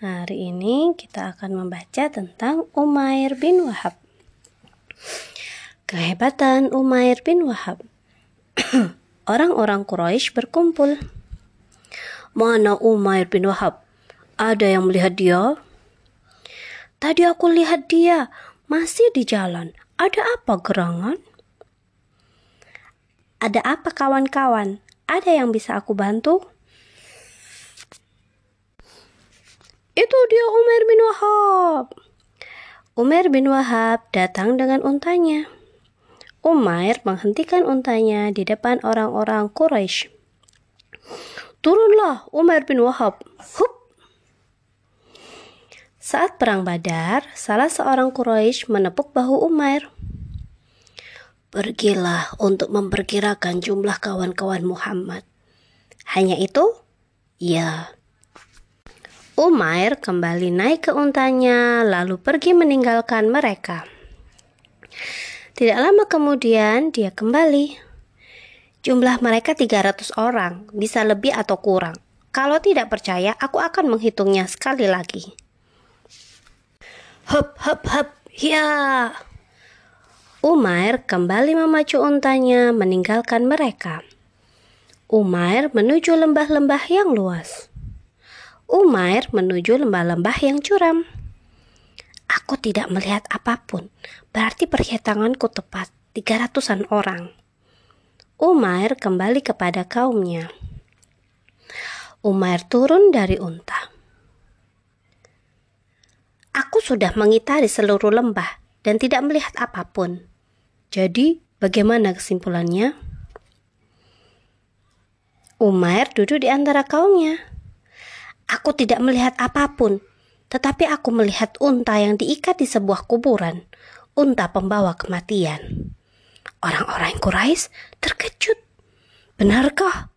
Hari ini kita akan membaca tentang Umair bin Wahab. Kehebatan Umair bin Wahab. Orang-orang Quraisy berkumpul. Mana Umair bin Wahab? Ada yang melihat dia? Tadi aku lihat dia masih di jalan. Ada apa gerangan? Ada apa kawan-kawan? Ada yang bisa aku bantu? Itu dia Umar bin Wahab. Umar bin Wahab datang dengan untanya. Umar menghentikan untanya di depan orang-orang Quraisy. Turunlah Umar bin Wahab. Hup. Saat perang Badar, salah seorang Quraisy menepuk bahu Umar. Pergilah untuk memperkirakan jumlah kawan-kawan Muhammad. Hanya itu? Ya, Umair kembali naik ke untanya, lalu pergi meninggalkan mereka. Tidak lama kemudian dia kembali. Jumlah mereka 300 orang, bisa lebih atau kurang. Kalau tidak percaya, aku akan menghitungnya sekali lagi. Hop, hop, hop, ya. Umair kembali memacu untanya meninggalkan mereka. Umair menuju lembah-lembah yang luas. Umair menuju lembah-lembah yang curam. Aku tidak melihat apa pun, berarti perhitunganku tepat, tiga ratusan orang. Umair kembali kepada kaumnya. Umair turun dari unta. Aku sudah mengitari seluruh lembah dan tidak melihat apa pun. Jadi, bagaimana kesimpulannya? Umair duduk di antara kaumnya. Aku tidak melihat apa pun, tetapi aku melihat unta yang diikat di sebuah kuburan, unta pembawa kematian. Orang-orang Quraisy terkejut. Benarkah?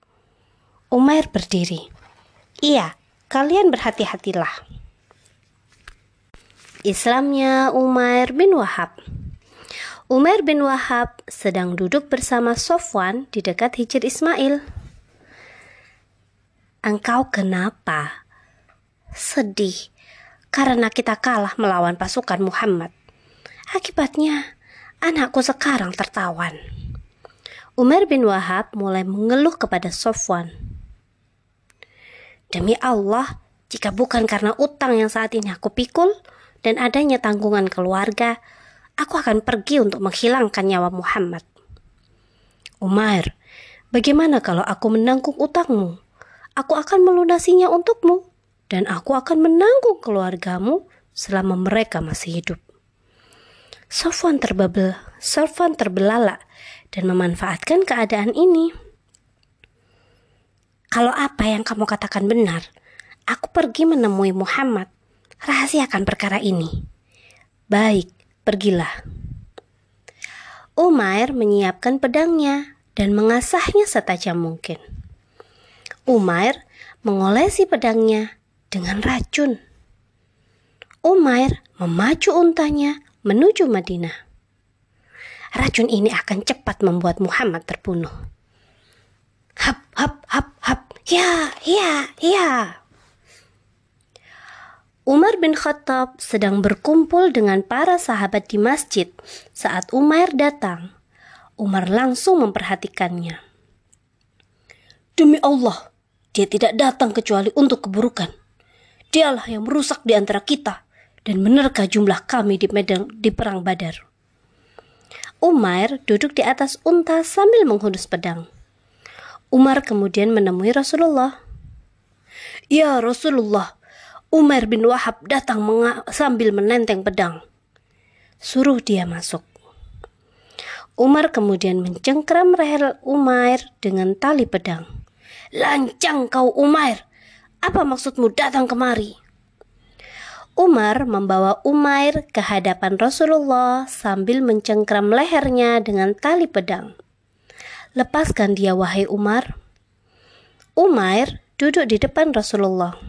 Umair berdiri. Iya, kalian berhati-hatilah. Islamnya Umair bin Wahab. Umair bin Wahab sedang duduk bersama Sofwan di dekat Hijr Ismail. Engkau kenapa? Sedih karena kita kalah melawan pasukan Muhammad. Akibatnya, anakku sekarang tertawan. Umar bin Wahab mulai mengeluh kepada Sofwan. Demi Allah, jika bukan karena utang yang saat ini aku pikul dan adanya tanggungan keluarga, aku akan pergi untuk menghilangkan nyawa Muhammad. Umar, bagaimana kalau aku menanggung utangmu? Aku akan melunasinya untukmu dan aku akan menanggung keluargamu selama mereka masih hidup. Sofwan terbebel, Sofwan terbelalak dan memanfaatkan keadaan ini. Kalau apa yang kamu katakan benar, aku pergi menemui Muhammad. Rahasiakan perkara ini. Baik, pergilah. Umair menyiapkan pedangnya dan mengasahnya setajam mungkin. Umair mengolesi pedangnya dengan racun. Umair memacu untanya menuju Madinah. Racun ini akan cepat membuat Muhammad terbunuh. Hap, hap, hap, hap, ya, ya, ya. Umar bin Khattab sedang berkumpul dengan para sahabat di masjid saat Umar datang. Umar langsung memperhatikannya. Demi Allah, dia tidak datang kecuali untuk keburukan. Dialah yang merusak di antara kita dan menerka jumlah kami di medan di perang Badar. Umar duduk di atas unta sambil menghunus pedang. Umar kemudian menemui Rasulullah. Ya Rasulullah, Umar bin Wahab datang sambil menenteng pedang. Suruh dia masuk. Umar kemudian mencengkram leher Umar dengan tali pedang. Lancang kau Umar, apa maksudmu datang kemari? Umar membawa Umair ke hadapan Rasulullah sambil mencengkram lehernya dengan tali pedang. Lepaskan dia, wahai Umar. Umair duduk di depan Rasulullah.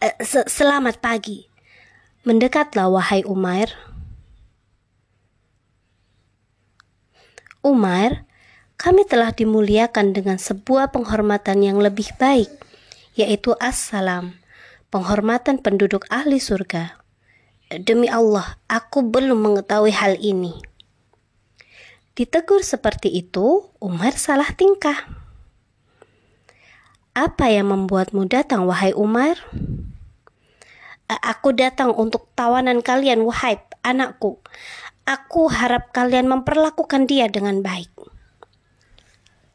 E, selamat pagi. Mendekatlah, wahai Umair. Umair, kami telah dimuliakan dengan sebuah penghormatan yang lebih baik yaitu assalam, penghormatan penduduk ahli surga. Demi Allah, aku belum mengetahui hal ini. Ditegur seperti itu, Umar salah tingkah. Apa yang membuatmu datang, wahai Umar? Aku datang untuk tawanan kalian, wahai anakku. Aku harap kalian memperlakukan dia dengan baik.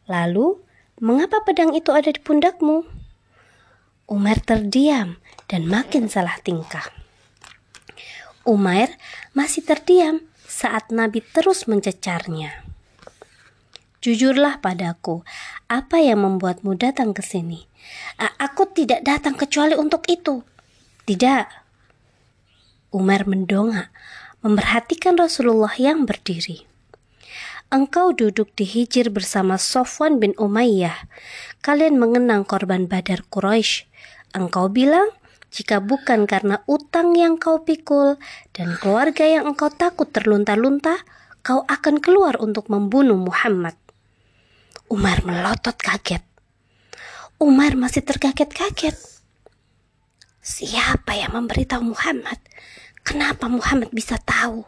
Lalu, mengapa pedang itu ada di pundakmu? Umar terdiam dan makin salah tingkah. Umar masih terdiam saat Nabi terus mencecarnya. Jujurlah padaku, apa yang membuatmu datang ke sini? Aku tidak datang kecuali untuk itu. Tidak. Umar mendongak memperhatikan Rasulullah yang berdiri. Engkau duduk di hijir bersama Sofwan bin Umayyah. Kalian mengenang korban Badar Quraisy. Engkau bilang, jika bukan karena utang yang kau pikul dan keluarga yang engkau takut terlunta-lunta, kau akan keluar untuk membunuh Muhammad. Umar melotot kaget. Umar masih terkaget-kaget. Siapa yang memberitahu Muhammad Kenapa Muhammad bisa tahu?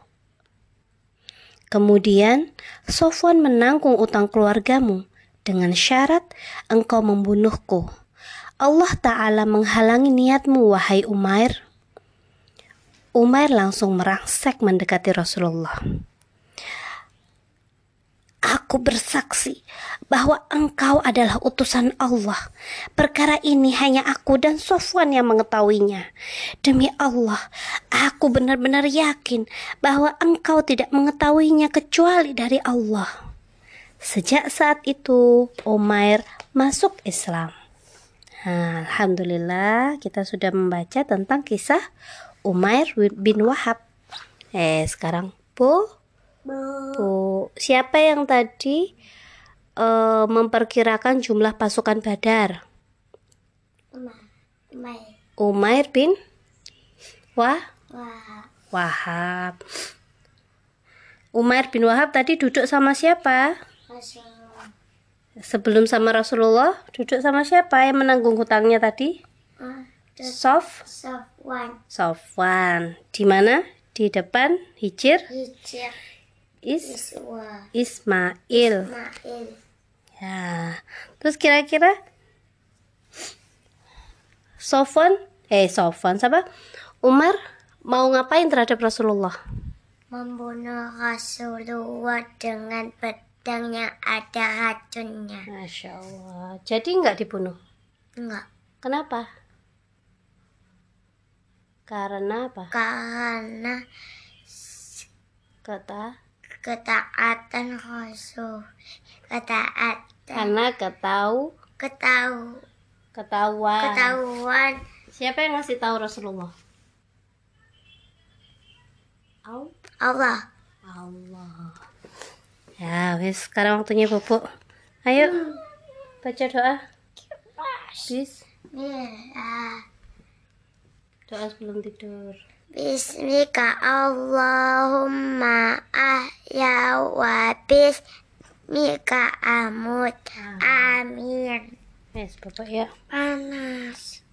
Kemudian Sofwan menanggung utang keluargamu dengan syarat engkau membunuhku. Allah Ta'ala menghalangi niatmu, wahai Umair. Umair langsung merangsek mendekati Rasulullah. Aku bersaksi bahwa engkau adalah utusan Allah. Perkara ini hanya aku dan Sofwan yang mengetahuinya. Demi Allah, aku benar-benar yakin bahwa engkau tidak mengetahuinya kecuali dari Allah. Sejak saat itu, Umair masuk Islam. Nah, Alhamdulillah, kita sudah membaca tentang kisah Umair bin Wahab. Eh, sekarang Bu, Bu, siapa yang tadi uh, memperkirakan jumlah pasukan Badar? Umair. Umair bin Wah? Wahab. Wahab. Umair bin Wahab tadi duduk sama siapa? Rasulullah. Sebelum sama Rasulullah, duduk sama siapa yang menanggung hutangnya tadi? Uh, Sof? Sofwan. Sofwan. Di mana? Di depan Hijir? Hijir. Is Iswa. Ismail. Ismail. Ya. Terus kira-kira Sofwan, eh Sofwan siapa? Umar mau ngapain terhadap Rasulullah? Membunuh Rasulullah dengan pedang yang ada racunnya. Masya Allah. Jadi nggak dibunuh? Enggak. Kenapa? Karena apa? Karena kata ketaatan Rasul ketaatan karena ketahu ketahu ketahuan ketahuan siapa yang ngasih tahu Rasulullah Allah Allah ya wis sekarang waktunya bobo ayo baca doa. Bis doa sebelum tidur. Bismika Allahumma ahya wa bismika amut. Amin. Yes, Bapak ya. Panas.